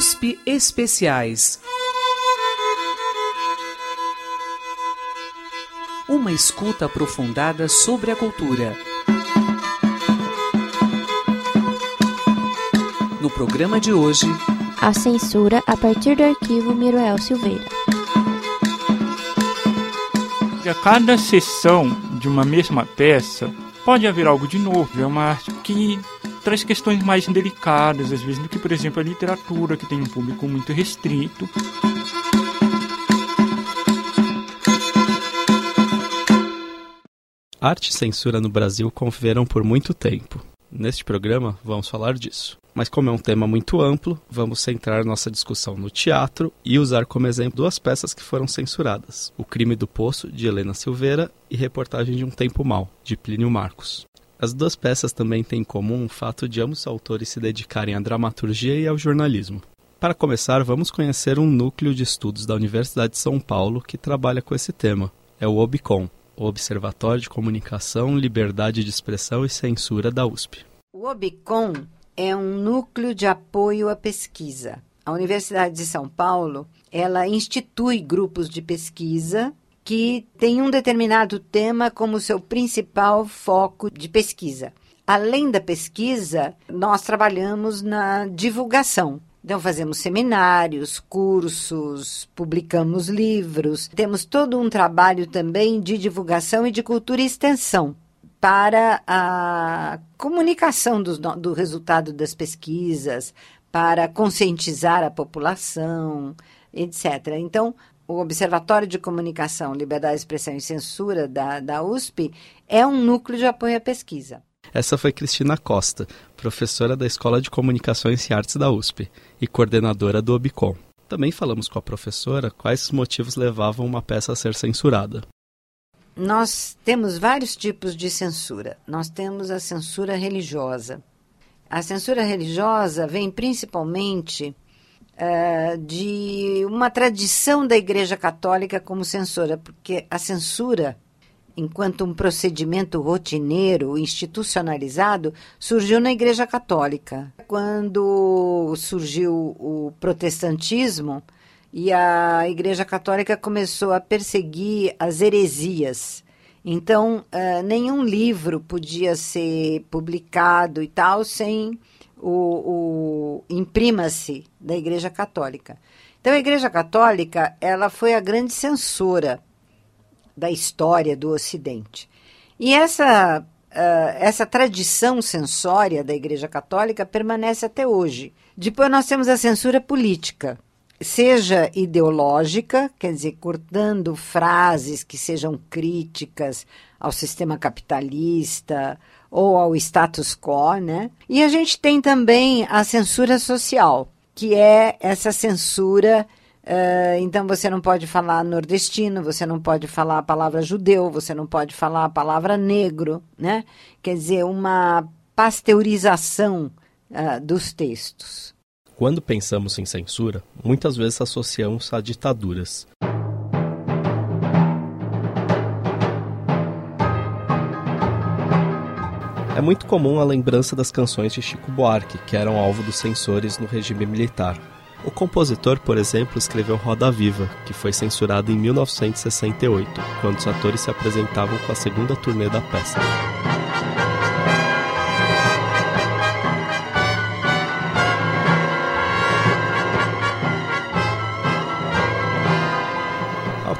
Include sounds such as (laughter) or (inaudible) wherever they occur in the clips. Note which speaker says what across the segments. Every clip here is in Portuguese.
Speaker 1: USP Especiais. Uma escuta aprofundada sobre a cultura. No programa de hoje,
Speaker 2: a censura a partir do arquivo Miroel Silveira.
Speaker 3: A cada sessão de uma mesma peça pode haver algo de novo. É uma arte que traz questões mais delicadas, às vezes, do que, por exemplo, a literatura, que tem um público muito restrito.
Speaker 4: Arte e censura no Brasil conviveram por muito tempo. Neste programa, vamos falar disso. Mas, como é um tema muito amplo, vamos centrar nossa discussão no teatro e usar como exemplo duas peças que foram censuradas: O Crime do Poço, de Helena Silveira, e Reportagem de um Tempo Mal, de Plínio Marcos. As duas peças também têm em comum o fato de ambos os autores se dedicarem à dramaturgia e ao jornalismo. Para começar, vamos conhecer um núcleo de estudos da Universidade de São Paulo que trabalha com esse tema. É o OBCOM, o Observatório de Comunicação, Liberdade de Expressão e Censura da USP.
Speaker 5: O OBCOM é um núcleo de apoio à pesquisa. A Universidade de São Paulo, ela institui grupos de pesquisa que têm um determinado tema como seu principal foco de pesquisa. Além da pesquisa, nós trabalhamos na divulgação. Então, fazemos seminários, cursos, publicamos livros. Temos todo um trabalho também de divulgação e de cultura e extensão para a comunicação do, do resultado das pesquisas, para conscientizar a população, etc. Então, o Observatório de Comunicação, Liberdade de Expressão e Censura da, da USP é um núcleo de apoio à pesquisa.
Speaker 4: Essa foi Cristina Costa, professora da Escola de Comunicações e Artes da USP e coordenadora do OBCOM. Também falamos com a professora quais os motivos levavam uma peça a ser censurada.
Speaker 5: Nós temos vários tipos de censura. Nós temos a censura religiosa. A censura religiosa vem principalmente uh, de uma tradição da Igreja Católica como censora, porque a censura enquanto um procedimento rotineiro, institucionalizado, surgiu na Igreja Católica. Quando surgiu o protestantismo e a Igreja Católica começou a perseguir as heresias. Então, uh, nenhum livro podia ser publicado e tal sem o, o imprima-se da Igreja Católica. Então, a Igreja Católica ela foi a grande censora da história do Ocidente. E essa, uh, essa tradição censória da Igreja Católica permanece até hoje. Depois nós temos a censura política, seja ideológica, quer dizer, cortando frases que sejam críticas ao sistema capitalista ou ao status quo, né? E a gente tem também a censura social, que é essa censura Uh, então você não pode falar nordestino, você não pode falar a palavra judeu, você não pode falar a palavra negro, né? Quer dizer, uma pasteurização uh, dos textos.
Speaker 4: Quando pensamos em censura, muitas vezes associamos a ditaduras. É muito comum a lembrança das canções de Chico Buarque, que eram alvo dos censores no regime militar. O compositor, por exemplo, escreveu Roda Viva, que foi censurado em 1968, quando os atores se apresentavam com a segunda turnê da peça.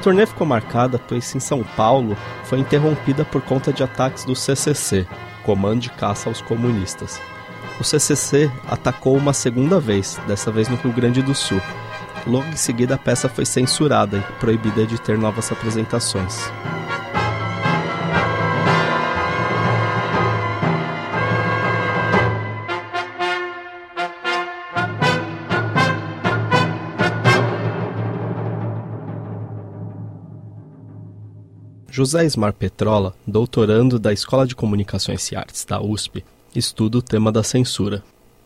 Speaker 4: Turnê ficou marcada pois em São Paulo foi interrompida por conta de ataques do CCC, Comando de Caça aos Comunistas, o CCC atacou uma segunda vez, dessa vez no Rio Grande do Sul. Logo em seguida, a peça foi censurada e proibida de ter novas apresentações. José Ismar Petrola, doutorando da Escola de Comunicações e Artes da USP, estuda o tema da censura.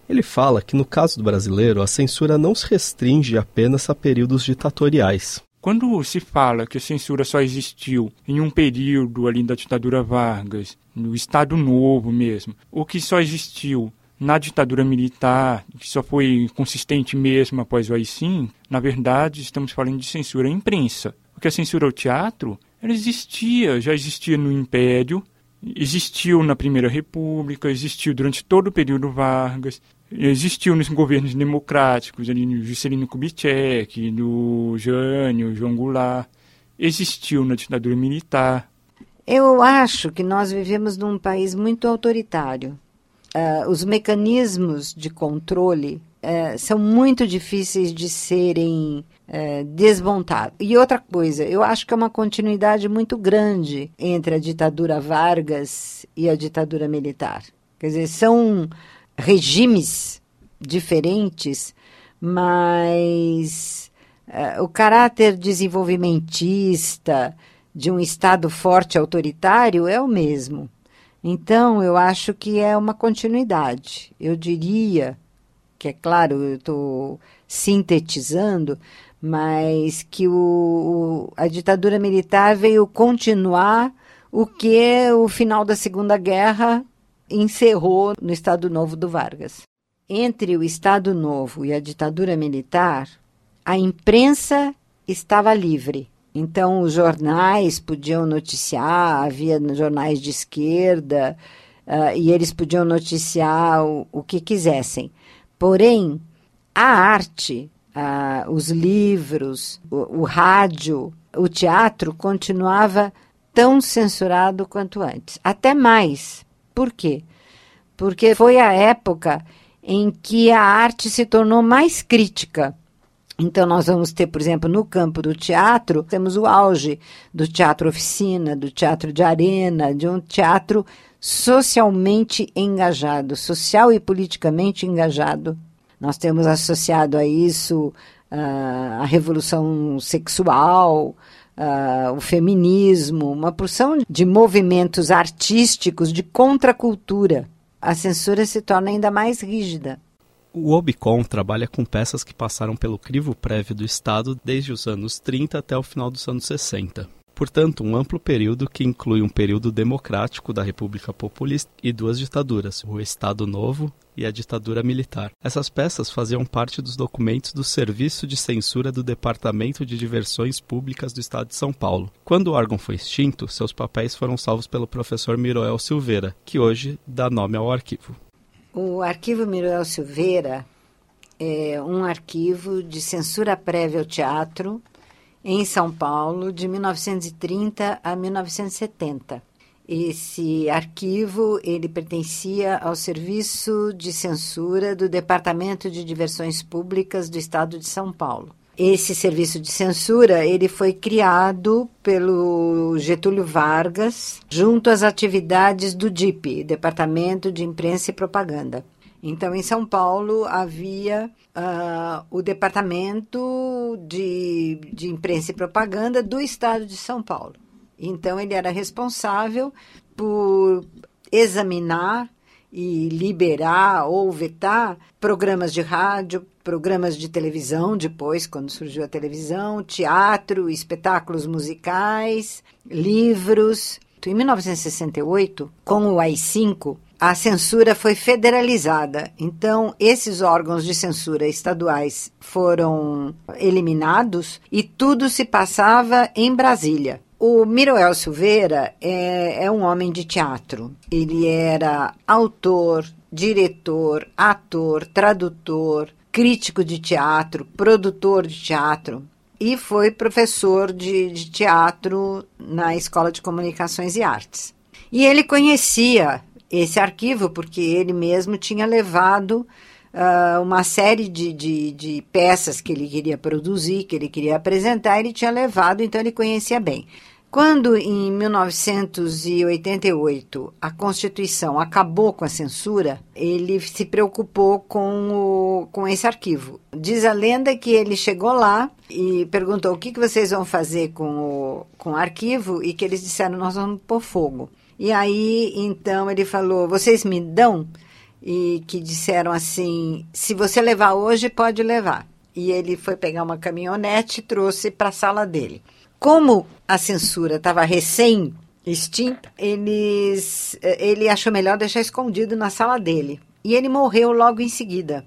Speaker 4: Ele fala que no caso do brasileiro, a censura não se restringe apenas a períodos ditatoriais.
Speaker 3: Quando se fala que a censura só existiu em um período ali da ditadura Vargas, no Estado Novo mesmo, ou que só existiu na ditadura militar, que só foi consistente mesmo após o AI-5, na verdade estamos falando de censura à imprensa. Porque a censura ao teatro, ela existia, já existia no Império, existiu na Primeira República, existiu durante todo o período Vargas, existiu nos governos democráticos, ali no Juscelino Kubitschek, no Jânio, João Goulart, existiu na ditadura militar.
Speaker 5: Eu acho que nós vivemos num país muito autoritário. Uh, os mecanismos de controle uh, são muito difíceis de serem uh, desmontados. E outra coisa, eu acho que é uma continuidade muito grande entre a ditadura Vargas e a ditadura militar. Quer dizer, são regimes diferentes, mas o caráter desenvolvimentista de um Estado forte autoritário é o mesmo. Então, eu acho que é uma continuidade. Eu diria, que é claro, eu estou sintetizando, mas que o, a ditadura militar veio continuar o que o final da Segunda Guerra encerrou no Estado Novo do Vargas. Entre o Estado Novo e a ditadura militar, a imprensa estava livre. Então, os jornais podiam noticiar, havia jornais de esquerda, uh, e eles podiam noticiar o, o que quisessem. Porém, a arte, uh, os livros, o, o rádio, o teatro continuava tão censurado quanto antes. Até mais. Por quê? Porque foi a época em que a arte se tornou mais crítica. Então, nós vamos ter, por exemplo, no campo do teatro, temos o auge do teatro oficina, do teatro de arena, de um teatro socialmente engajado, social e politicamente engajado. Nós temos associado a isso uh, a revolução sexual, uh, o feminismo, uma porção de movimentos artísticos de contracultura. A censura se torna ainda mais rígida.
Speaker 4: O Obicon trabalha com peças que passaram pelo crivo prévio do Estado desde os anos 30 até o final dos anos 60. Portanto, um amplo período que inclui um período democrático da República Populista e duas ditaduras, o Estado Novo e a ditadura militar. Essas peças faziam parte dos documentos do Serviço de Censura do Departamento de Diversões Públicas do Estado de São Paulo. Quando o órgão foi extinto, seus papéis foram salvos pelo professor Miroel Silveira, que hoje dá nome ao arquivo.
Speaker 5: O arquivo Miruel Silveira é um arquivo de censura prévia ao teatro em São Paulo de 1930 a 1970. Esse arquivo ele pertencia ao Serviço de Censura do Departamento de Diversões Públicas do Estado de São Paulo. Esse serviço de censura ele foi criado pelo Getúlio Vargas junto às atividades do DIP, Departamento de Imprensa e Propaganda. Então, em São Paulo havia uh, o Departamento de, de Imprensa e Propaganda do Estado de São Paulo. Então, ele era responsável por examinar e liberar ou vetar programas de rádio, programas de televisão, depois, quando surgiu a televisão, teatro, espetáculos musicais, livros. Em 1968, com o AI-5, a censura foi federalizada. Então, esses órgãos de censura estaduais foram eliminados e tudo se passava em Brasília. O Miroel Silveira é, é um homem de teatro. Ele era autor, diretor, ator, tradutor, crítico de teatro, produtor de teatro e foi professor de, de, teatro na Escola de Comunicações e Artes. E ele conhecia esse arquivo porque ele mesmo tinha levado uh, uma série de, de, de peças que ele queria produzir, que ele queria apresentar, ele tinha levado, então ele conhecia bem. Quando, em 1988, a Constituição acabou com a censura, ele se preocupou com, o, com esse arquivo. Diz a lenda que ele chegou lá e perguntou o que, que vocês vão fazer com o, com o arquivo e que eles disseram, nós vamos pôr fogo. E aí, então, ele falou, vocês me dão? E que disseram assim, se você levar hoje, pode levar. E ele foi pegar uma caminhonete e trouxe para a sala dele como a censura estava recém extinta, eles, eh, ele achou melhor deixar escondido na sala dele. e ele morreu logo em seguida.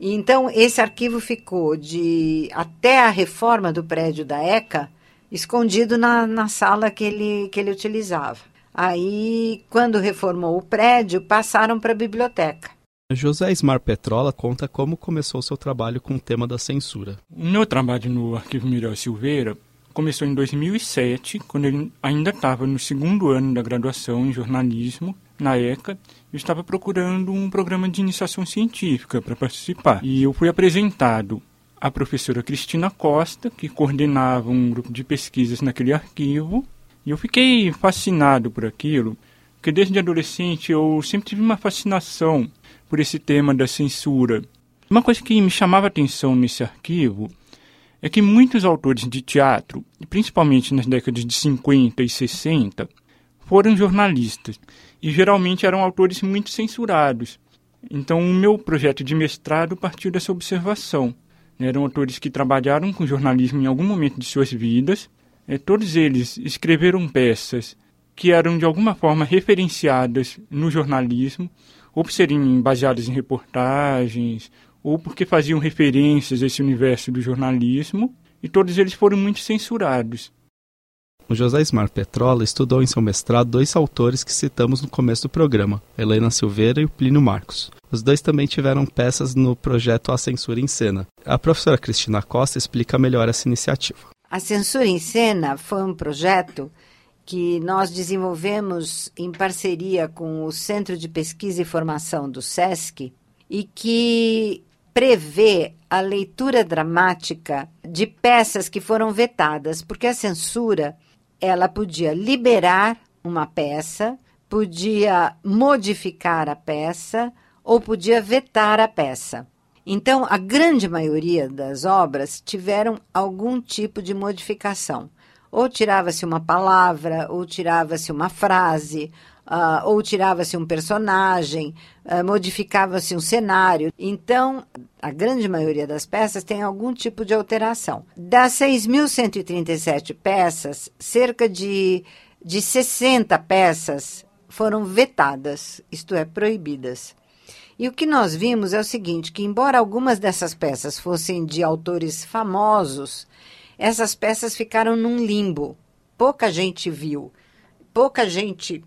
Speaker 5: E então esse arquivo ficou de até a reforma do prédio da ECA escondido na, na sala que ele, que ele utilizava. Aí, quando reformou o prédio, passaram para a biblioteca.
Speaker 4: José Ismar Petrola conta como começou seu trabalho com o tema da censura.
Speaker 3: O meu trabalho no Arquivo Miriam Silveira começou em 2007, quando ele ainda estava no segundo ano da graduação em jornalismo na ECA, eu estava procurando um programa de iniciação científica para participar. E eu fui apresentado à professora Cristina Costa, que coordenava um grupo de pesquisas naquele arquivo, e eu fiquei fascinado por aquilo, porque desde adolescente eu sempre tive uma fascinação por esse tema da censura. Uma coisa que me chamava atenção nesse arquivo é que muitos autores de teatro, principalmente nas décadas de 50 e 60, foram jornalistas e geralmente eram autores muito censurados. Então, o meu projeto de mestrado partiu dessa observação. Eram autores que trabalharam com jornalismo em algum momento de suas vidas. É, todos eles escreveram peças que eram de alguma forma referenciadas no jornalismo, ou por serem baseadas em reportagens, ou porque faziam referências a esse universo do jornalismo, e todos eles foram muito censurados.
Speaker 4: O José Ismar Petrola estudou em seu mestrado dois autores que citamos no começo do programa, Helena Silveira e o Plínio Marcos. Os dois também tiveram peças no projeto A Censura em Cena. A professora Cristina Costa explica melhor essa iniciativa.
Speaker 5: A Censura em Cena foi um projeto que nós desenvolvemos em parceria com o Centro de Pesquisa e Formação do SESC e que prevê a leitura dramática de peças que foram vetadas, porque a censura ela podia liberar uma peça, podia modificar a peça ou podia vetar a peça. Então, a grande maioria das obras tiveram algum tipo de modificação. Ou tirava-se uma palavra, ou tirava-se uma frase, uh, ou tirava-se um personagem, uh, modificava-se um cenário. Então, a grande maioria das peças tem algum tipo de alteração. Das 6.137 peças, cerca de, de 60 peças foram vetadas, isto é, proibidas. E o que nós vimos é o seguinte, que embora algumas dessas peças fossem de autores famosos, essas peças ficaram num limbo. Pouca gente viu, pouca gente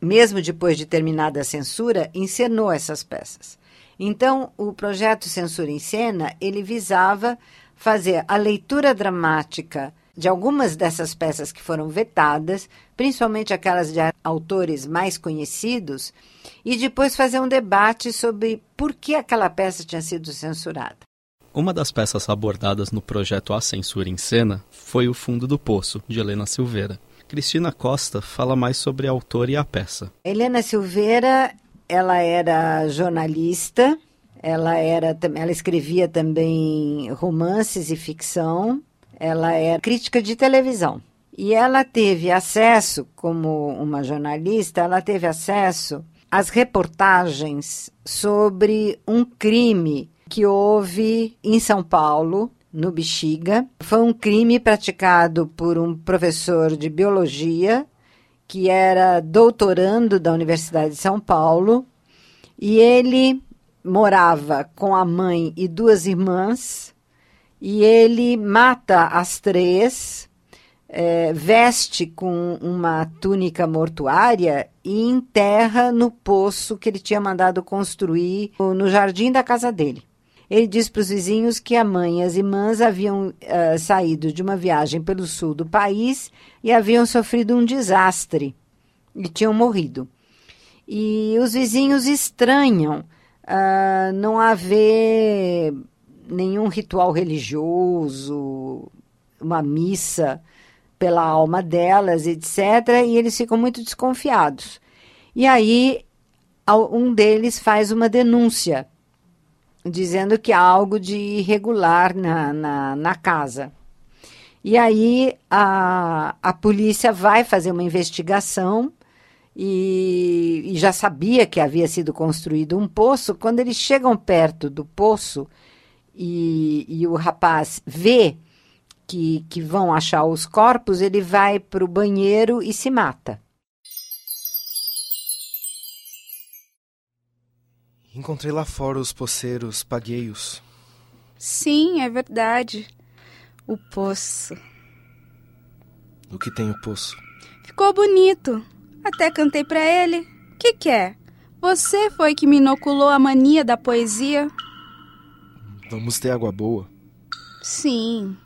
Speaker 5: mesmo depois de terminada a censura, encenou essas peças. Então, o projeto Censura em Cena, ele visava fazer a leitura dramática de algumas dessas peças que foram vetadas, principalmente aquelas de autores mais conhecidos, e depois fazer um debate sobre por que aquela peça tinha sido censurada.
Speaker 4: Uma das peças abordadas no projeto A Censura em Cena foi O Fundo do Poço, de Helena Silveira. Cristina Costa fala mais sobre a autora e a peça.
Speaker 5: Helena Silveira, ela era jornalista, ela era, ela escrevia também romances e ficção, ela era crítica de televisão. E ela teve acesso, como uma jornalista, ela teve acesso às reportagens sobre um crime que houve em São Paulo no Bexiga. Foi um crime praticado por um professor de biologia que era doutorando da Universidade de São Paulo e ele morava com a mãe e duas irmãs e ele mata as três, é, veste com uma túnica mortuária e enterra no poço que ele tinha mandado construir no jardim da casa dele. Ele diz para os vizinhos que a mãe e as irmãs haviam uh, saído de uma viagem pelo sul do país e haviam sofrido um desastre e tinham morrido. E os vizinhos estranham uh, não haver nenhum ritual religioso, uma missa pela alma delas, etc. E eles ficam muito desconfiados. E aí um deles faz uma denúncia dizendo que há algo de irregular na, na, na casa. E aí a, a polícia vai fazer uma investigação e, e, já sabia que havia sido construído um poço. Quando eles chegam perto do poço e, e o rapaz vê que, que vão achar os corpos, ele vai para o banheiro e se mata.
Speaker 6: encontrei lá fora os poceiros pagueios.
Speaker 7: Sim, é verdade. O poço.
Speaker 6: O que tem o poço?
Speaker 7: Ficou bonito. Até cantei para ele. Que quer? É? Você foi que me inoculou a mania da poesia?
Speaker 6: Vamos ter água boa.
Speaker 7: Sim,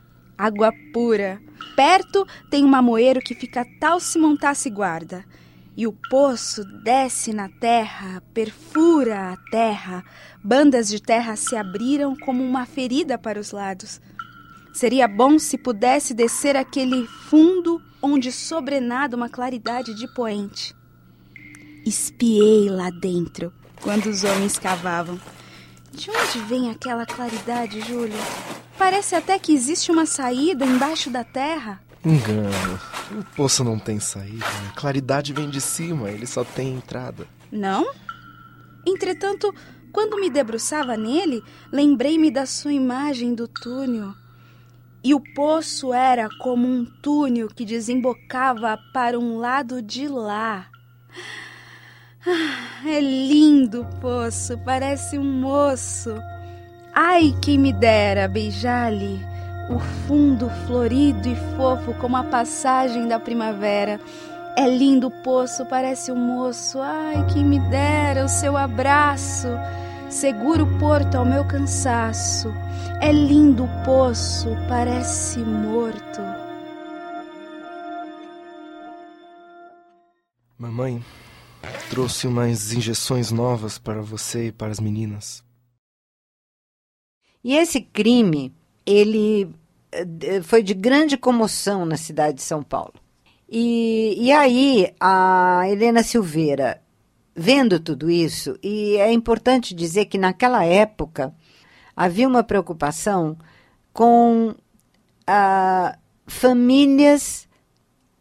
Speaker 7: água pura. Perto tem um mamoeiro que fica tal se montasse guarda. E o poço desce na terra, perfura a terra. Bandas de terra se abriram como uma ferida para os lados. Seria bom se pudesse descer aquele fundo onde sobrenada uma claridade de poente. Espiei lá dentro quando os homens cavavam. De onde vem aquela claridade, Júlio? Parece até que existe uma saída embaixo da terra.
Speaker 6: Engano. O poço não tem saída. A claridade vem de cima, ele só tem entrada.
Speaker 7: Não? Entretanto, quando me debruçava nele, lembrei-me da sua imagem do túnel. E o poço era como um túnel que desembocava para um lado de lá. Ah, é lindo o poço, parece um moço. Ai, quem me dera beijar-lhe o fundo florido e fofo como a passagem da primavera. É lindo o poço, parece um moço. Ai, quem me dera o seu abraço. Seguro o porto ao meu cansaço. É lindo o poço, parece morto.
Speaker 6: Mamãe, trouxe umas injeções novas para você e para as meninas.
Speaker 5: E esse crime, ele eh, foi de grande comoção na cidade de São Paulo. E, e aí, a Helena Silveira, vendo tudo isso, e é importante dizer que naquela época havia uma preocupação com ah, famílias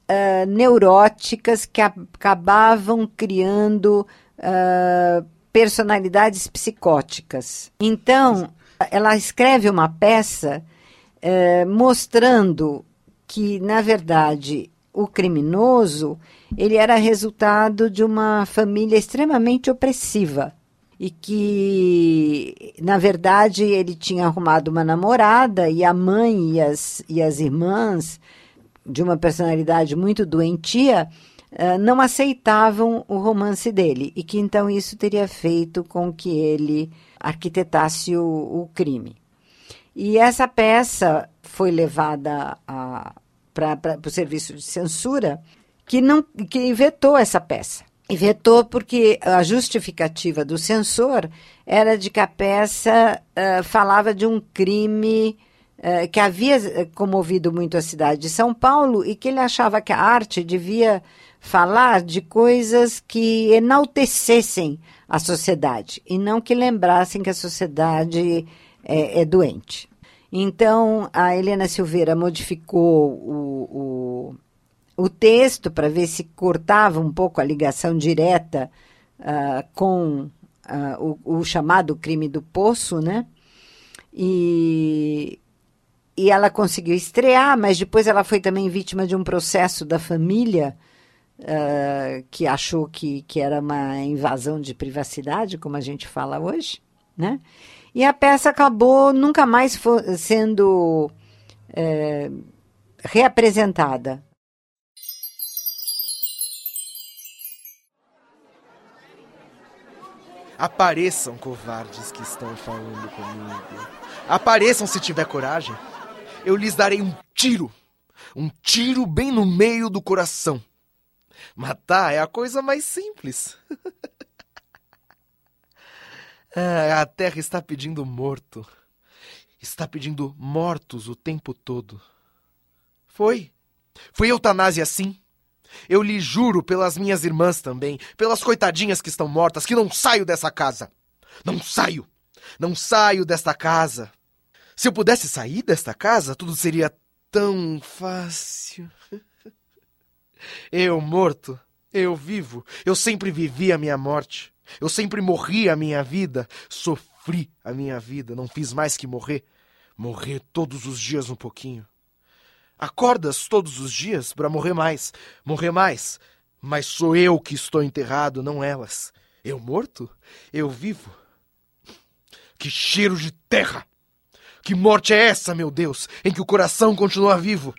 Speaker 5: uh, neuróticas que acabavam criando uh, personalidades psicóticas. Então, ela escreve uma peça uh, mostrando que, na verdade, o criminoso ele era resultado de uma família extremamente opressiva e que, na verdade, ele tinha arrumado uma namorada e a mãe e as, e as irmãs de uma personalidade muito doentia, uh, não aceitavam o romance dele e que então isso teria feito com que ele arquitetasse o, o crime. E essa peça foi levada para o serviço de censura, que não que vetou essa peça. E vetou porque a justificativa do censor era de que a peça uh, falava de um crime eh, que havia eh, comovido muito a cidade de São Paulo e que ele achava que a arte devia falar de coisas que enaltecessem a sociedade e não que lembrassem que a sociedade é, é doente. Então, a Helena Silveira modificou o, o, o texto para ver se cortava um pouco a ligação direta uh, com uh, o, o chamado crime do poço, né? E e ela conseguiu estrear, mas depois ela foi também vítima de um processo da família uh, que achou que, que era uma invasão de privacidade, como a gente fala hoje, né? E a peça acabou nunca mais sendo é, reapresentada.
Speaker 6: Apareçam, covardes que estão falando comigo. Apareçam se tiver coragem eu lhes darei um tiro. Um tiro bem no meio do coração. Matar é a coisa mais simples. (laughs) ah, a terra está pedindo morto. Está pedindo mortos o tempo todo. Foi. Foi eutanásia sim. Eu lhe juro pelas minhas irmãs também, pelas coitadinhas que estão mortas, que não saio dessa casa. Não saio. Não saio desta casa. Se eu pudesse sair desta casa, tudo seria tão fácil. Eu morto, eu vivo, eu sempre vivi a minha morte. Eu sempre morri a minha vida, sofri a minha vida, não fiz mais que morrer. Morrer todos os dias um pouquinho. Acordas todos os dias para morrer mais, morrer mais. Mas sou eu que estou enterrado, não elas. Eu morto? Eu vivo. Que cheiro de terra! Que morte é essa, meu Deus, em que o coração continua vivo?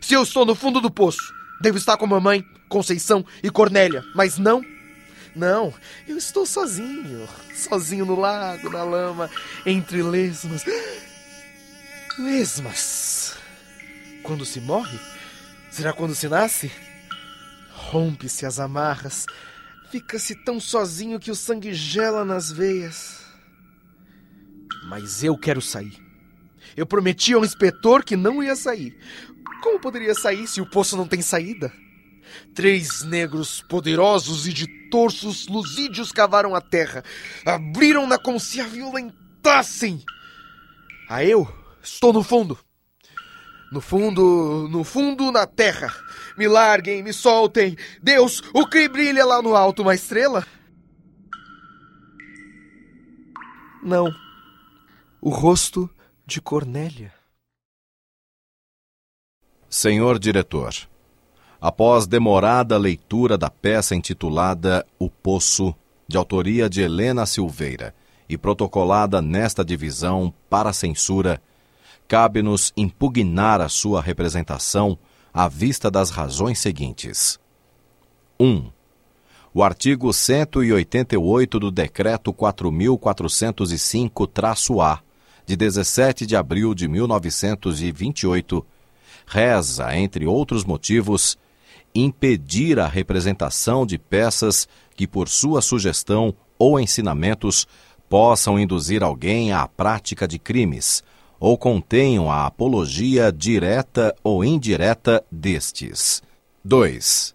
Speaker 6: Se eu estou no fundo do poço, devo estar com mamãe, Conceição e Cornélia, mas não. Não, eu estou sozinho, sozinho no lago, na lama, entre lesmas. Lesmas. Quando se morre? Será quando se nasce? Rompe-se as amarras, fica-se tão sozinho que o sangue gela nas veias. Mas eu quero sair. Eu prometi ao inspetor que não ia sair. Como poderia sair se o poço não tem saída? Três negros poderosos e de torsos lusídeos cavaram a terra, abriram-na como se a violentassem. Ah, eu estou no fundo. No fundo, no fundo, na terra. Me larguem, me soltem. Deus, o que brilha lá no alto, uma estrela? Não. O rosto de Cornélia.
Speaker 8: Senhor diretor, após demorada leitura da peça intitulada O Poço, de autoria de Helena Silveira, e protocolada nesta divisão para censura, cabe-nos impugnar a sua representação à vista das razões seguintes. 1. Um, o artigo 188 do Decreto 4.405-A, de 17 de abril de 1928, reza, entre outros motivos, impedir a representação de peças que, por sua sugestão ou ensinamentos, possam induzir alguém à prática de crimes, ou contenham a apologia direta ou indireta destes. 2.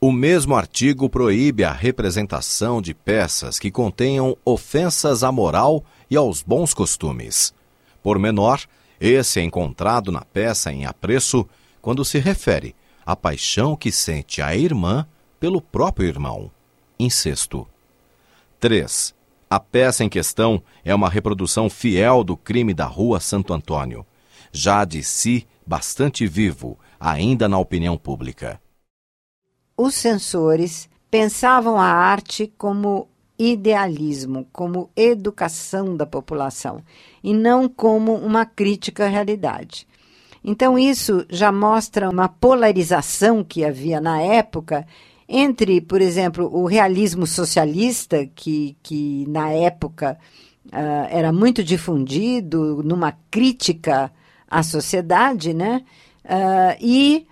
Speaker 8: O mesmo artigo proíbe a representação de peças que contenham ofensas à moral e aos bons costumes. Por menor, esse é encontrado na peça em apreço quando se refere à paixão que sente a irmã pelo próprio irmão. Incesto. 3. A peça em questão é uma reprodução fiel do crime da Rua Santo Antônio, já de si bastante vivo, ainda na opinião pública.
Speaker 5: Os censores pensavam a arte como idealismo, como educação da população, e não como uma crítica à realidade. Então, isso já mostra uma polarização que havia na época entre, por exemplo, o realismo socialista, que, que na época uh, era muito difundido numa crítica à sociedade, né? Uh, e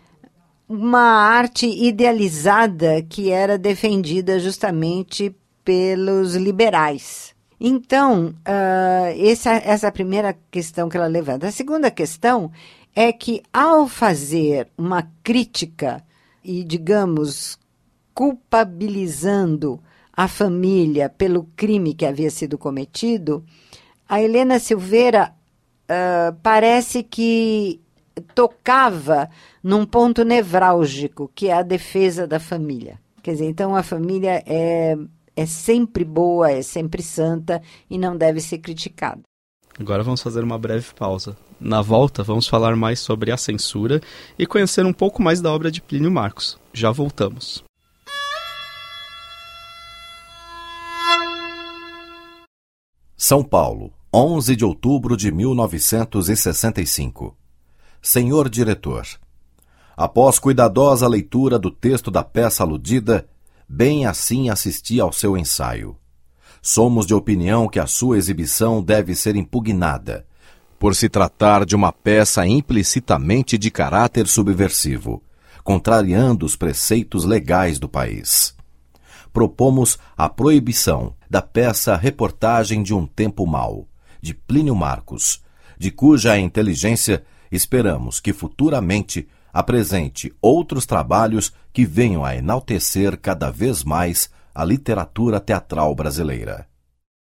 Speaker 5: uma arte idealizada que era defendida justamente pelos liberais. Então, uh, essa, essa a primeira questão que ela levanta. A segunda questão é que, ao fazer uma crítica e, digamos, culpabilizando a família pelo crime que havia sido cometido, a Helena Silveira uh, parece que tocava num ponto nevrálgico, que é a defesa da família. Quer dizer, então a família é, é sempre boa, é sempre santa e não deve ser criticada.
Speaker 4: Agora vamos fazer uma breve pausa. Na volta, vamos falar mais sobre a censura e conhecer um pouco mais da obra de Plínio Marcos. Já voltamos.
Speaker 8: São Paulo, 11 de outubro de 1965. Senhor diretor, após cuidadosa leitura do texto da peça aludida, bem assim assisti ao seu ensaio. Somos de opinião que a sua exibição deve ser impugnada, por se tratar de uma peça implicitamente de caráter subversivo, contrariando os preceitos legais do país. Propomos a proibição da peça Reportagem de um Tempo Mau, de Plínio Marcos, de cuja inteligência esperamos que futuramente apresente outros trabalhos que venham a enaltecer cada vez mais a literatura teatral brasileira.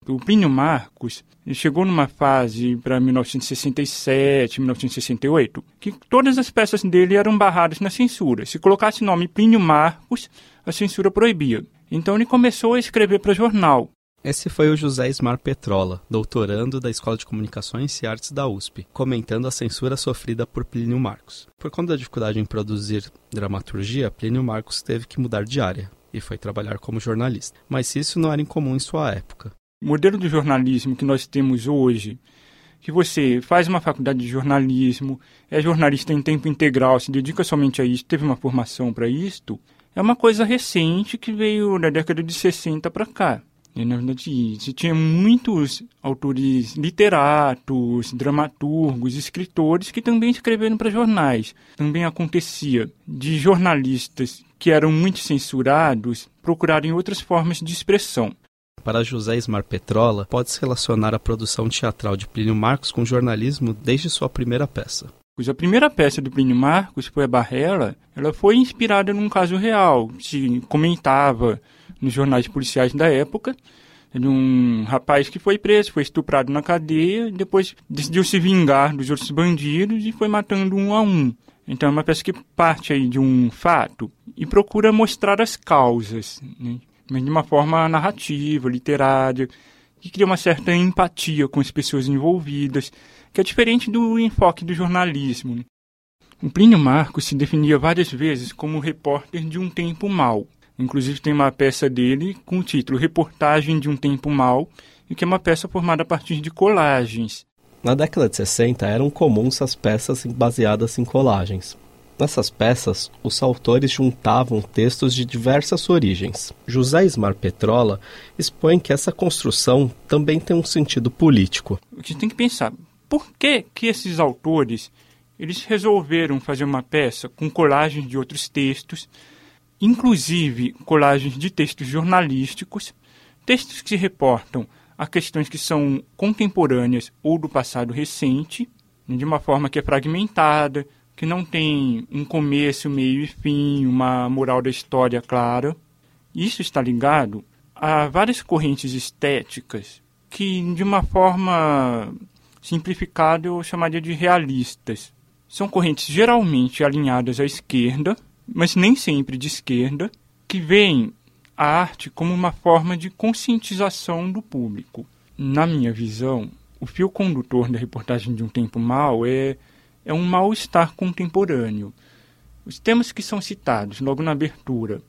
Speaker 3: O Plínio Marcos chegou numa fase para 1967, 1968, que todas as peças dele eram barradas na censura. Se colocasse o nome Plínio Marcos, a censura proibia. Então ele começou a escrever para jornal.
Speaker 4: Esse foi o José Ismar Petrola, doutorando da Escola de Comunicações e Artes da USP, comentando a censura sofrida por Plínio Marcos. Por conta da dificuldade em produzir dramaturgia, Plínio Marcos teve que mudar de área e foi trabalhar como jornalista. Mas isso não era incomum em sua época.
Speaker 3: O modelo do jornalismo que nós temos hoje, que você faz uma faculdade de jornalismo, é jornalista em tempo integral, se dedica somente a isso, teve uma formação para isto, é uma coisa recente que veio da década de 60 para cá. Na verdade, você tinha muitos autores literatos, dramaturgos, escritores que também escreveram para jornais. Também acontecia de jornalistas que eram muito censurados procurarem outras formas de expressão.
Speaker 4: Para José Ismar Petrola, pode-se relacionar a produção teatral de Plínio Marcos com jornalismo desde sua primeira peça.
Speaker 3: A primeira peça do Plínio Marcos foi a Barrela, ela foi inspirada num caso real, se comentava nos jornais policiais da época, de um rapaz que foi preso, foi estuprado na cadeia, depois decidiu se vingar dos outros bandidos e foi matando um a um. Então é uma peça que parte aí de um fato e procura mostrar as causas, né? mas de uma forma narrativa, literária, que cria uma certa empatia com as pessoas envolvidas, que é diferente do enfoque do jornalismo. Né? O Plínio Marcos se definia várias vezes como repórter de um tempo mau. Inclusive tem uma peça dele com o título Reportagem de um Tempo Mal, e que é uma peça formada a partir de colagens.
Speaker 4: Na década de 60 eram comuns as peças baseadas em colagens. Nessas peças, os autores juntavam textos de diversas origens. José Ismar Petrola expõe que essa construção também tem um sentido político.
Speaker 3: A gente tem que pensar, por que, que esses autores eles resolveram fazer uma peça com colagens de outros textos inclusive colagens de textos jornalísticos, textos que reportam a questões que são contemporâneas ou do passado recente, de uma forma que é fragmentada, que não tem um começo, meio e fim, uma moral da história clara. Isso está ligado a várias correntes estéticas que, de uma forma simplificada, eu chamaria de realistas. São correntes geralmente alinhadas à esquerda, mas nem sempre de esquerda, que veem a arte como uma forma de conscientização do público. Na minha visão, o fio condutor da reportagem de um tempo mal é, é um mal-estar contemporâneo. Os temas que são citados logo na abertura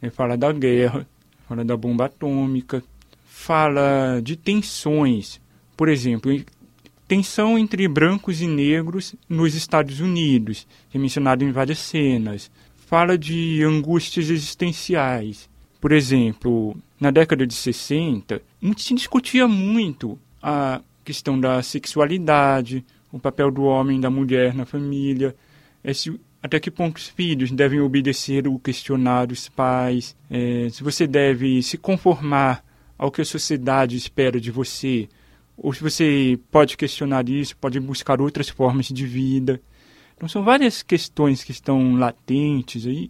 Speaker 3: né, fala da guerra, fala da bomba atômica, fala de tensões, por exemplo, tensão entre brancos e negros nos Estados Unidos, que é mencionado em várias cenas, fala de angústias existenciais. Por exemplo, na década de 60, se discutia muito a questão da sexualidade, o papel do homem e da mulher na família, esse, até que ponto os filhos devem obedecer ou questionar os pais, é, se você deve se conformar ao que a sociedade espera de você, ou se você pode questionar isso, pode buscar outras formas de vida. Então são várias questões que estão latentes aí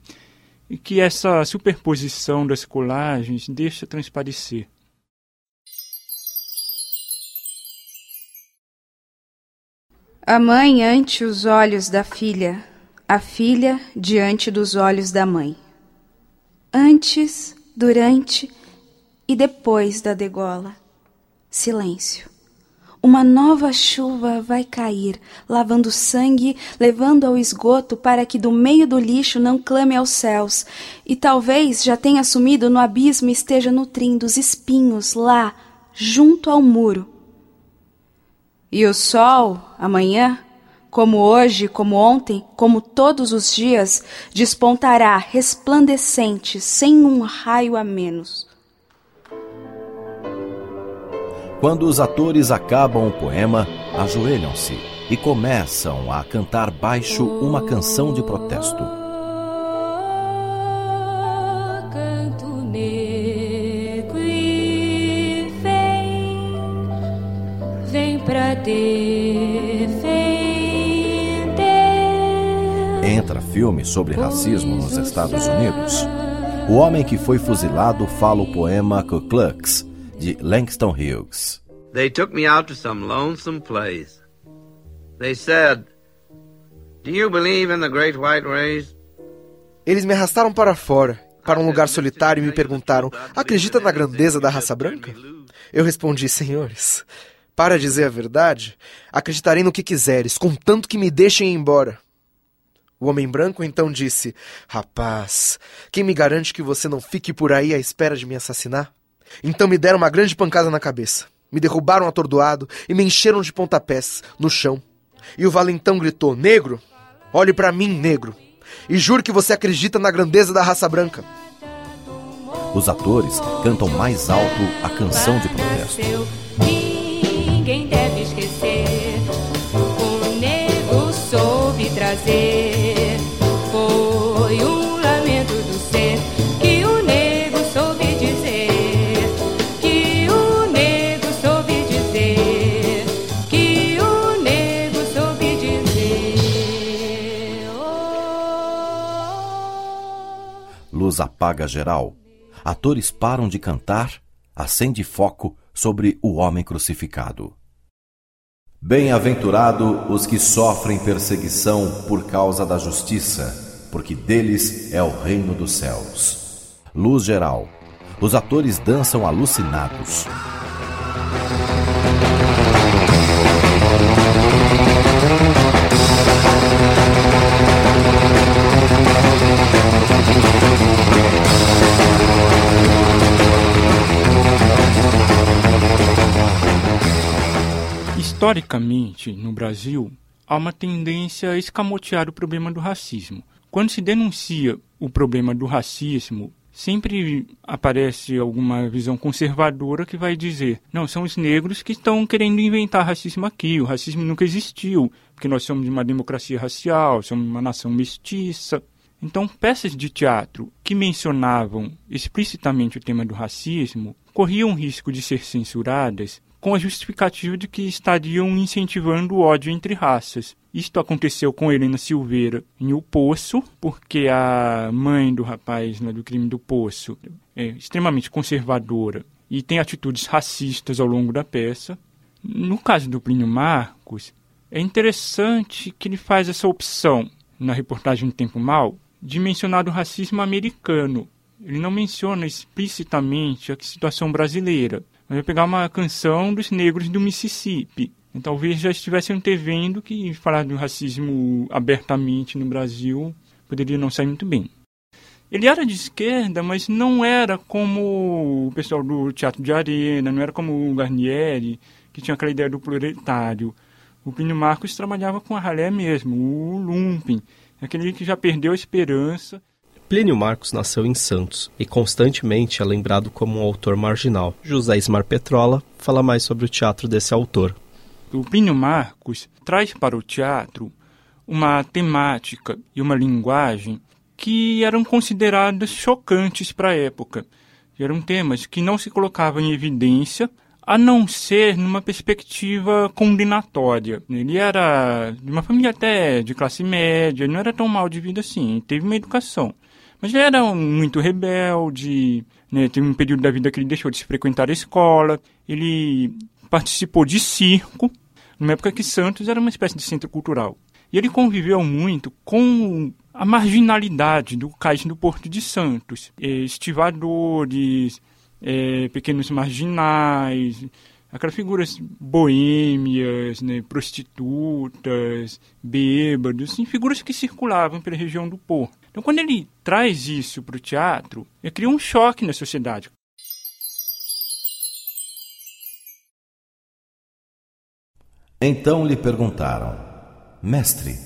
Speaker 3: e que essa superposição das colagens deixa transparecer.
Speaker 7: A mãe ante os olhos da filha, a filha diante dos olhos da mãe. Antes, durante e depois da degola. Silêncio. Uma nova chuva vai cair, lavando sangue, levando ao esgoto para que do meio do lixo não clame aos céus, e talvez já tenha sumido no abismo e esteja nutrindo os espinhos lá, junto ao muro. E o sol, amanhã, como hoje, como ontem, como todos os dias, despontará resplandecente, sem um raio a menos.
Speaker 8: Quando os atores acabam o poema, ajoelham-se e começam a cantar baixo uma canção de protesto. Entra filme sobre racismo nos Estados Unidos. O homem que foi fuzilado fala o poema Ku Klux, de Langston Hughes.
Speaker 9: They took me out to some lonesome place. They said, Do you believe in the great white race?
Speaker 6: Eles me arrastaram para fora, para um lugar solitário e me perguntaram: Acredita na grandeza da raça branca? Eu respondi: Senhores, para dizer a verdade, acreditarei no que quiseres, contanto que me deixem ir embora. O homem branco então disse: Rapaz, quem me garante que você não fique por aí à espera de me assassinar? Então me deram uma grande pancada na cabeça. Me derrubaram atordoado e me encheram de pontapés no chão. E o valentão gritou: Negro, olhe para mim, negro, e juro que você acredita na grandeza da raça branca.
Speaker 8: Os atores cantam mais alto a canção de protesto. Apaga geral. Atores param de cantar, acende foco sobre o homem crucificado. Bem-aventurado os que sofrem perseguição por causa da justiça, porque deles é o reino dos céus. Luz geral. Os atores dançam alucinados.
Speaker 3: Historicamente, no Brasil, há uma tendência a escamotear o problema do racismo. Quando se denuncia o problema do racismo, sempre aparece alguma visão conservadora que vai dizer: não, são os negros que estão querendo inventar racismo aqui, o racismo nunca existiu, porque nós somos uma democracia racial, somos uma nação mestiça. Então, peças de teatro que mencionavam explicitamente o tema do racismo corriam risco de ser censuradas com a justificativa de que estariam incentivando o ódio entre raças. Isto aconteceu com Helena Silveira em O Poço, porque a mãe do rapaz né, do crime do Poço é extremamente conservadora e tem atitudes racistas ao longo da peça. No caso do Plínio Marcos, é interessante que ele faz essa opção na reportagem do Tempo Mal de mencionar o racismo americano. Ele não menciona explicitamente a situação brasileira. Mas vai pegar uma canção dos negros do Mississippi. E talvez já estivesse antevendo que falar do racismo abertamente no Brasil poderia não sair muito bem. Ele era de esquerda, mas não era como o pessoal do Teatro de Arena, não era como o Garnieri, que tinha aquela ideia do proletário. O Plínio Marcos trabalhava com a ralé mesmo, o Lumping, aquele que já perdeu a esperança
Speaker 4: Plínio Marcos nasceu em Santos e constantemente é lembrado como um autor marginal. José Ismar Petrola fala mais sobre o teatro desse autor.
Speaker 3: O Plínio Marcos traz para o teatro uma temática e uma linguagem que eram consideradas chocantes para a época. Eram temas que não se colocavam em evidência, a não ser numa perspectiva condenatória. Ele era de uma família até de classe média, não era tão mal de vida assim, teve uma educação. Mas ele era muito rebelde, né? teve um período da vida que ele deixou de frequentar a escola, ele participou de circo, numa época que Santos era uma espécie de centro cultural. E ele conviveu muito com a marginalidade do cais do Porto de Santos. Estivadores, é, pequenos marginais, aquelas figuras boêmias, né, prostitutas, bêbados, assim, figuras que circulavam pela região do Porto. Então, quando ele traz isso para o teatro, ele cria um choque na sociedade.
Speaker 8: Então lhe perguntaram: Mestre,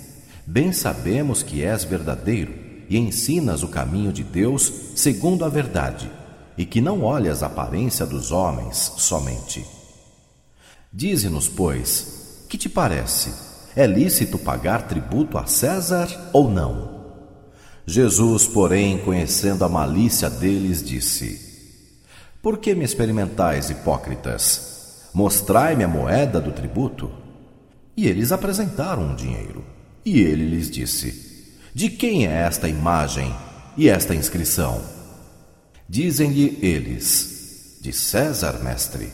Speaker 8: bem sabemos que és verdadeiro e ensinas o caminho de Deus segundo a verdade, e que não olhas a aparência dos homens somente. Dize-nos, pois, que te parece? É lícito pagar tributo a César ou não? Jesus, porém, conhecendo a malícia deles, disse: Por que me experimentais, hipócritas? Mostrai-me a moeda do tributo. E eles apresentaram um dinheiro. E ele lhes disse: De quem é esta imagem e esta inscrição? Dizem-lhe eles: De César, mestre.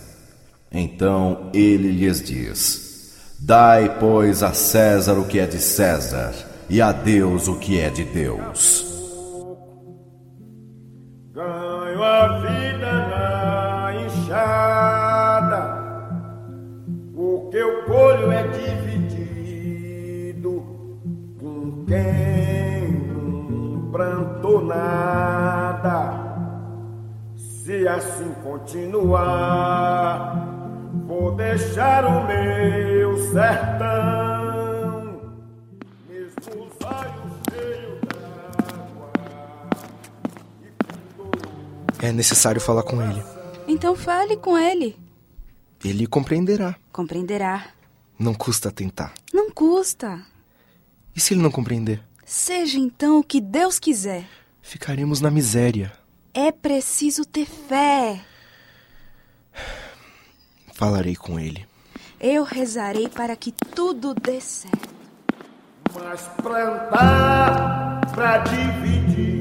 Speaker 8: Então ele lhes diz: Dai, pois, a César o que é de César e a Deus o que é de Deus.
Speaker 10: Ganho a vida na enxada, o que eu colho é dividido com quem não plantou nada. Se assim continuar, vou deixar o meu sertão,
Speaker 6: É necessário falar com ele.
Speaker 7: Então fale com ele.
Speaker 6: Ele compreenderá.
Speaker 7: Compreenderá.
Speaker 6: Não custa tentar.
Speaker 7: Não custa.
Speaker 6: E se ele não compreender?
Speaker 7: Seja então o que Deus quiser.
Speaker 6: Ficaremos na miséria.
Speaker 7: É preciso ter fé.
Speaker 6: Falarei com ele.
Speaker 7: Eu rezarei para que tudo dê certo.
Speaker 10: Mas plantar pra dividir,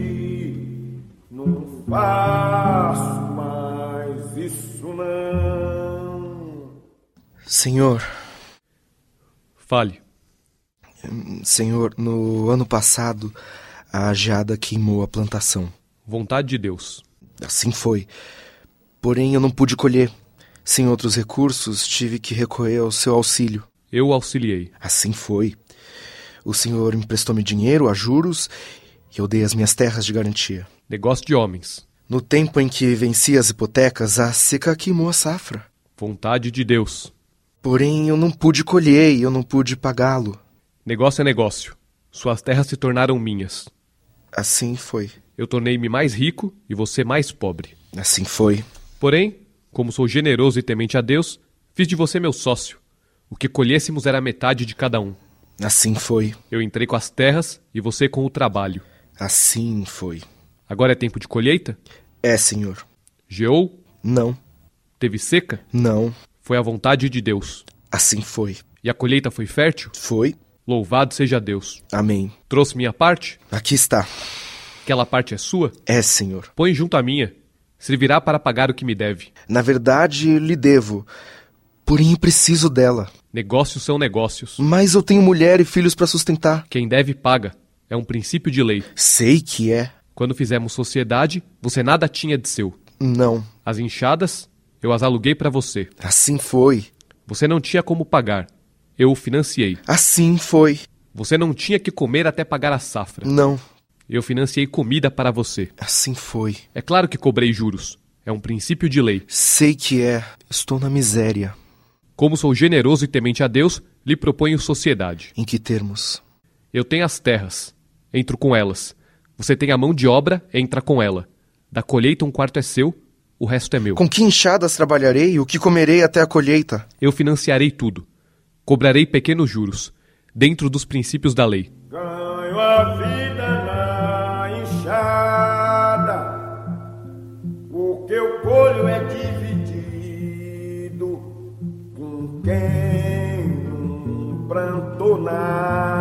Speaker 10: faço mais isso não.
Speaker 6: Senhor,
Speaker 3: Fale.
Speaker 6: senhor, no ano passado a geada queimou a plantação.
Speaker 3: Vontade de Deus.
Speaker 6: Assim foi. Porém, eu não pude colher. Sem outros recursos, tive que recorrer ao seu auxílio.
Speaker 3: Eu auxiliei.
Speaker 6: Assim foi. O senhor emprestou-me dinheiro a juros e eu dei as minhas terras de garantia.
Speaker 3: Negócio de homens.
Speaker 6: No tempo em que venci as hipotecas, a seca queimou a safra.
Speaker 3: Vontade de Deus.
Speaker 6: Porém, eu não pude colher e eu não pude pagá-lo.
Speaker 3: Negócio é negócio. Suas terras se tornaram minhas.
Speaker 6: Assim foi.
Speaker 3: Eu tornei-me mais rico e você mais pobre.
Speaker 6: Assim foi.
Speaker 3: Porém, como sou generoso e temente a Deus, fiz de você meu sócio. O que colhêssemos era metade de cada um.
Speaker 6: Assim foi.
Speaker 3: Eu entrei com as terras e você com o trabalho.
Speaker 6: Assim foi.
Speaker 3: Agora é tempo de colheita?
Speaker 6: É, senhor.
Speaker 3: Geou?
Speaker 6: Não.
Speaker 3: Teve seca?
Speaker 6: Não.
Speaker 3: Foi a vontade de Deus.
Speaker 6: Assim foi.
Speaker 3: E a colheita foi fértil?
Speaker 6: Foi.
Speaker 3: Louvado seja Deus.
Speaker 6: Amém.
Speaker 3: Trouxe minha parte?
Speaker 6: Aqui está.
Speaker 3: Aquela parte é sua?
Speaker 6: É, senhor.
Speaker 3: Põe junto à minha. Servirá para pagar o que me deve.
Speaker 6: Na verdade, lhe devo. Porém, preciso dela.
Speaker 3: Negócios são negócios.
Speaker 6: Mas eu tenho mulher e filhos para sustentar.
Speaker 3: Quem deve, paga. É um princípio de lei.
Speaker 6: Sei que é.
Speaker 3: Quando fizemos sociedade, você nada tinha de seu.
Speaker 6: Não.
Speaker 3: As enxadas, eu as aluguei para você.
Speaker 6: Assim foi.
Speaker 3: Você não tinha como pagar. Eu o financiei.
Speaker 6: Assim foi.
Speaker 3: Você não tinha que comer até pagar a safra.
Speaker 6: Não.
Speaker 3: Eu financiei comida para você.
Speaker 6: Assim foi.
Speaker 3: É claro que cobrei juros. É um princípio de lei.
Speaker 6: Sei que é. Estou na miséria.
Speaker 3: Como sou generoso e temente a Deus, lhe proponho sociedade.
Speaker 6: Em que termos?
Speaker 3: Eu tenho as terras. Entro com elas. Você tem a mão de obra, entra com ela. Da colheita um quarto é seu, o resto é meu.
Speaker 6: Com que enxadas trabalharei? O que comerei até a colheita?
Speaker 3: Eu financiarei tudo. Cobrarei pequenos juros, dentro dos princípios da lei.
Speaker 10: Ganho a vida na enxada, o que eu colho é dividido com quem plantou nada.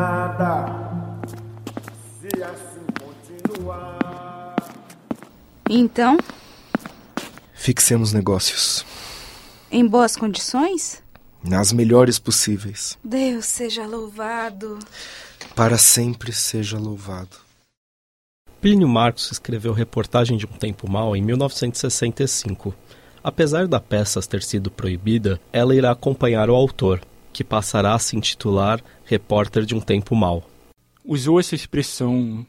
Speaker 7: Então,
Speaker 6: Fixemos negócios.
Speaker 7: em boas condições?
Speaker 6: Nas melhores possíveis.
Speaker 7: Deus seja louvado.
Speaker 6: Para sempre seja louvado.
Speaker 4: Plínio Marcos escreveu Reportagem de um Tempo Mal em 1965. Apesar da peça ter sido proibida, ela irá acompanhar o autor, que passará a se intitular Repórter de um Tempo Mal.
Speaker 3: Usou essa expressão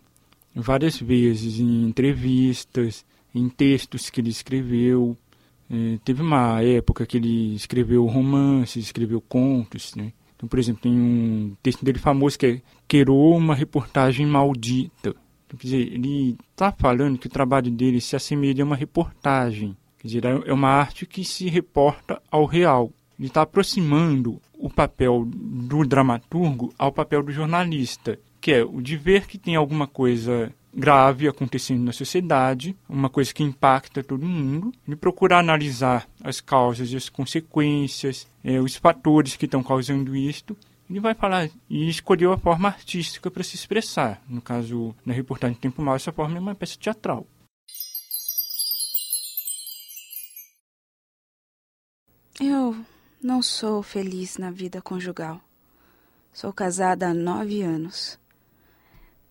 Speaker 3: várias vezes em entrevistas, em textos que ele escreveu. Eh, teve uma época que ele escreveu romances, escreveu contos. Né? Então, por exemplo, tem um texto dele famoso que é Querou uma reportagem maldita. Então, quer dizer, ele está falando que o trabalho dele se assemelha a uma reportagem. Quer dizer, é uma arte que se reporta ao real. Ele está aproximando o papel do dramaturgo ao papel do jornalista, que é o de ver que tem alguma coisa grave acontecendo na sociedade, uma coisa que impacta todo mundo, de procurar analisar as causas e as consequências, eh, os fatores que estão causando isto. Ele vai falar e escolheu a forma artística para se expressar. No caso, na reportagem Tempo Mal, essa forma é uma peça teatral.
Speaker 7: Eu não sou feliz na vida conjugal. Sou casada há nove anos.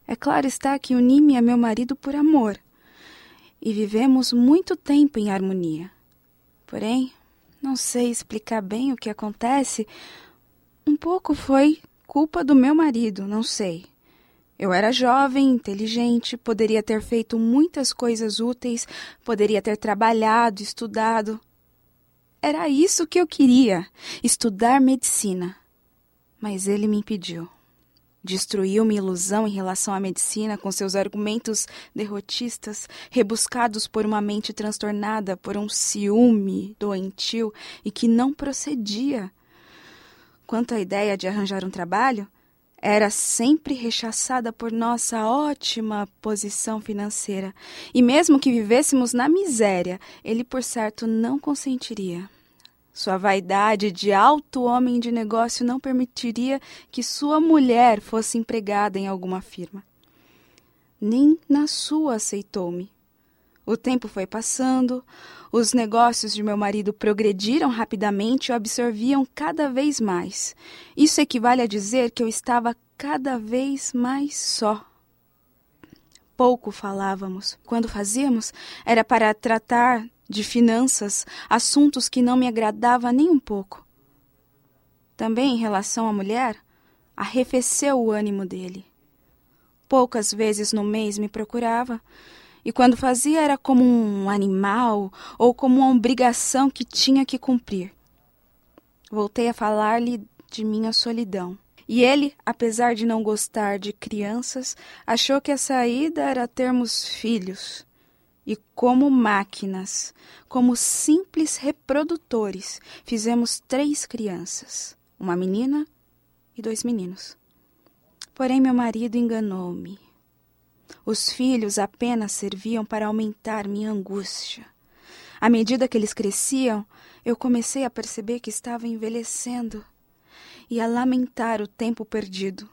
Speaker 7: É claro está que uni-me a meu marido por amor e vivemos muito tempo em harmonia. Porém, não sei explicar bem o que acontece. Um pouco foi culpa do meu marido, não sei. Eu era jovem, inteligente, poderia ter feito muitas coisas úteis, poderia ter trabalhado, estudado. Era isso que eu queria, estudar medicina. Mas ele me impediu. Destruiu minha ilusão em relação à medicina com seus argumentos derrotistas, rebuscados por uma mente transtornada por um ciúme doentio e que não procedia. Quanto à ideia de arranjar um trabalho, era sempre rechaçada por nossa ótima posição financeira. E mesmo que vivêssemos na miséria, ele, por certo, não consentiria. Sua vaidade de alto homem de negócio não permitiria que sua mulher fosse empregada em alguma firma. Nem na sua aceitou-me. O tempo foi passando, os negócios de meu marido progrediram rapidamente e o absorviam cada vez mais. Isso equivale a dizer que eu estava cada vez mais só. Pouco falávamos. Quando fazíamos, era para tratar de finanças, assuntos que não me agradava nem um pouco. Também em relação à mulher, arrefeceu o ânimo dele. Poucas vezes no mês me procurava, e quando fazia era como um animal ou como uma obrigação que tinha que cumprir. Voltei a falar-lhe de minha solidão. E ele, apesar de não gostar de crianças, achou que a saída era termos filhos e como máquinas, como simples reprodutores, fizemos três crianças, uma menina e dois meninos. Porém, meu marido enganou-me. Os filhos apenas serviam para aumentar minha angústia. À medida que eles cresciam, eu comecei a perceber que estava envelhecendo e a lamentar o tempo perdido.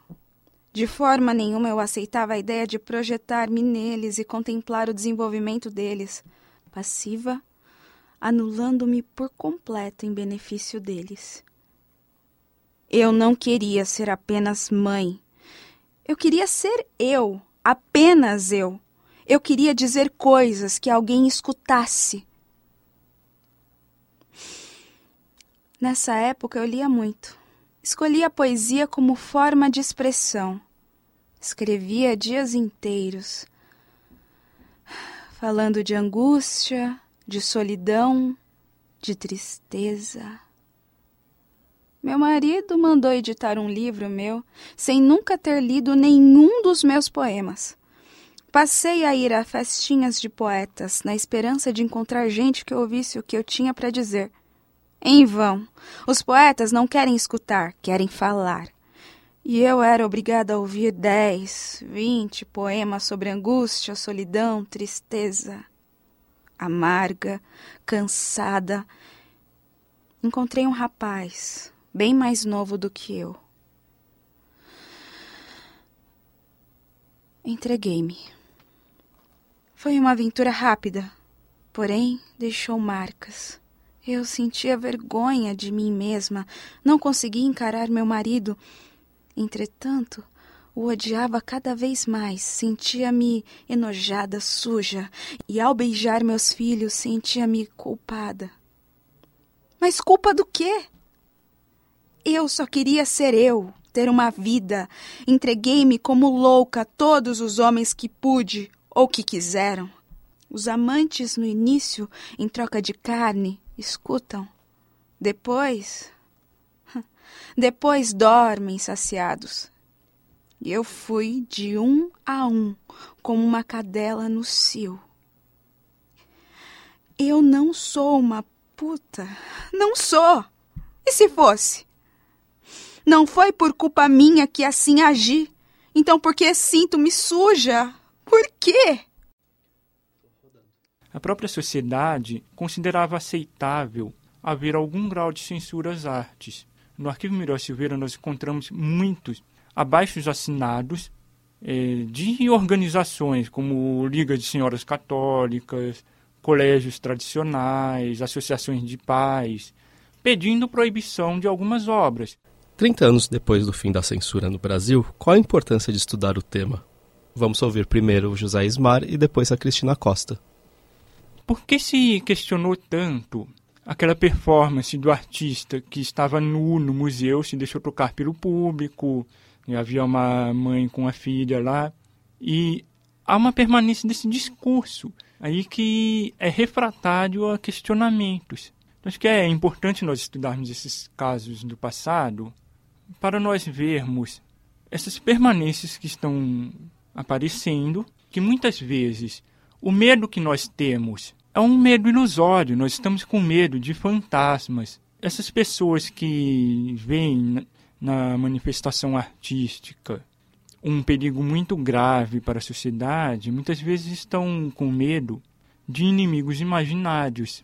Speaker 7: De forma nenhuma eu aceitava a ideia de projetar-me neles e contemplar o desenvolvimento deles, passiva, anulando-me por completo em benefício deles. Eu não queria ser apenas mãe. Eu queria ser eu, apenas eu. Eu queria dizer coisas que alguém escutasse. Nessa época eu lia muito. Escolhi a poesia como forma de expressão. Escrevia dias inteiros, falando de angústia, de solidão, de tristeza. Meu marido mandou editar um livro meu sem nunca ter lido nenhum dos meus poemas. Passei a ir a festinhas de poetas na esperança de encontrar gente que ouvisse o que eu tinha para dizer. Em vão. Os poetas não querem escutar, querem falar. E eu era obrigada a ouvir dez, vinte poemas sobre angústia, solidão, tristeza. Amarga, cansada. Encontrei um rapaz, bem mais novo do que eu. Entreguei-me. Foi uma aventura rápida, porém deixou marcas. Eu sentia vergonha de mim mesma, não conseguia encarar meu marido. Entretanto, o odiava cada vez mais, sentia-me enojada, suja, e ao beijar meus filhos sentia-me culpada. Mas culpa do quê? Eu só queria ser eu, ter uma vida. Entreguei-me como louca a todos os homens que pude ou que quiseram. Os amantes no início, em troca de carne, escutam. Depois. (laughs) Depois dormem saciados. E eu fui de um a um, como uma cadela no cio. Eu não sou uma puta. Não sou. E se fosse? Não foi por culpa minha que assim agi. Então por que sinto-me suja? Por quê?
Speaker 3: A própria sociedade considerava aceitável haver algum grau de censura às artes. No arquivo Miriam Silveira nós encontramos muitos abaixos assinados eh, de organizações como Liga de Senhoras Católicas, colégios tradicionais, associações de pais, pedindo proibição de algumas obras.
Speaker 4: 30 anos depois do fim da censura no Brasil, qual a importância de estudar o tema? Vamos ouvir primeiro o José Ismar e depois a Cristina Costa.
Speaker 3: Por que se questionou tanto aquela performance do artista que estava nu no museu, se deixou tocar pelo público, E havia uma mãe com a filha lá. E há uma permanência desse discurso aí que é refratário a questionamentos. Então, acho que é importante nós estudarmos esses casos do passado para nós vermos essas permanências que estão aparecendo, que muitas vezes o medo que nós temos é um medo ilusório, nós estamos com medo de fantasmas. Essas pessoas que veem na manifestação artística um perigo muito grave para a sociedade, muitas vezes estão com medo de inimigos imaginários.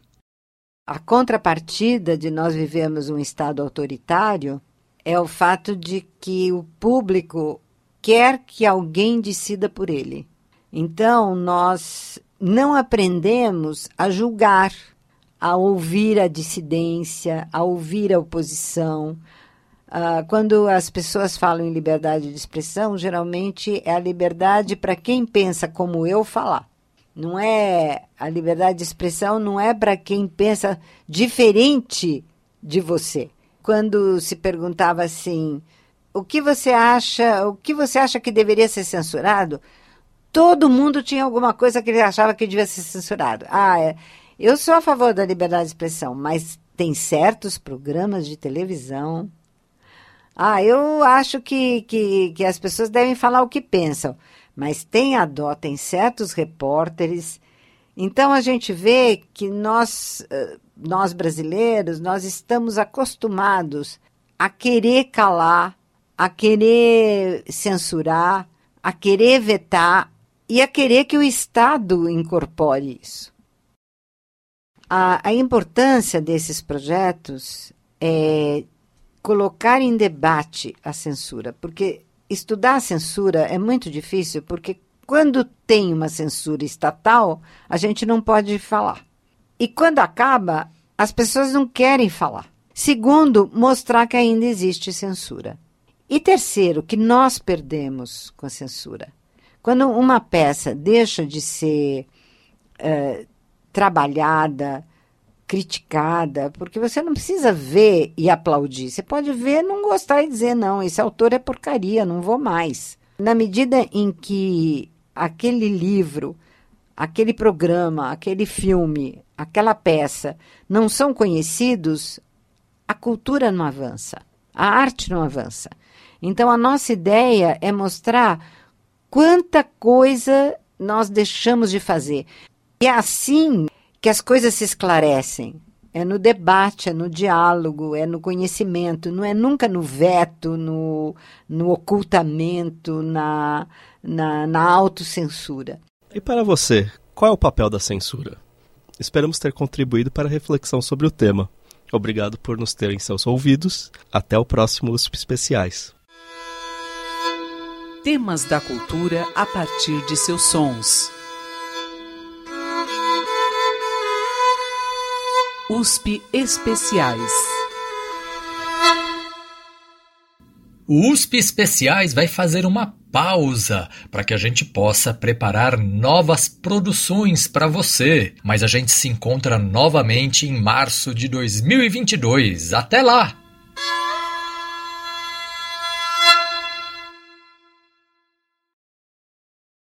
Speaker 5: A contrapartida de nós vivemos um Estado autoritário é o fato de que o público quer que alguém decida por ele. Então, nós não aprendemos a julgar, a ouvir a dissidência, a ouvir a oposição. Uh, quando as pessoas falam em liberdade de expressão, geralmente é a liberdade para quem pensa como eu falar. Não é a liberdade de expressão não é para quem pensa diferente de você quando se perguntava assim, o que você acha, o que você acha que deveria ser censurado? Todo mundo tinha alguma coisa que ele achava que devia ser censurado. Ah, é, eu sou a favor da liberdade de expressão, mas tem certos programas de televisão. Ah, eu acho que, que, que as pessoas devem falar o que pensam, mas tem a dó, tem certos repórteres. Então a gente vê que nós nós brasileiros, nós estamos acostumados a querer calar, a querer censurar, a querer vetar e a querer que o Estado incorpore isso. A, a importância desses projetos é colocar em debate a censura, porque estudar a censura é muito difícil, porque quando tem uma censura estatal, a gente não pode falar. E quando acaba, as pessoas não querem falar. Segundo, mostrar que ainda existe censura. E terceiro, que nós perdemos com a censura. Quando uma peça deixa de ser uh, trabalhada, criticada, porque você não precisa ver e aplaudir. Você pode ver, não gostar e dizer, não, esse autor é porcaria, não vou mais. Na medida em que aquele livro aquele programa, aquele filme, aquela peça não são conhecidos, a cultura não avança, a arte não avança. Então a nossa ideia é mostrar quanta coisa nós deixamos de fazer. E é assim que as coisas se esclarecem. É no debate, é no diálogo, é no conhecimento, não é nunca no veto, no, no ocultamento, na, na, na autocensura.
Speaker 4: E para você, qual é o papel da censura? Esperamos ter contribuído para a reflexão sobre o tema. Obrigado por nos ter em seus ouvidos. Até o próximo USP Especiais.
Speaker 1: Temas da cultura a partir de seus sons. USP Especiais.
Speaker 11: O USP Especiais vai fazer uma pausa para que a gente possa preparar novas produções para você. Mas a gente se encontra novamente em março de 2022. Até lá!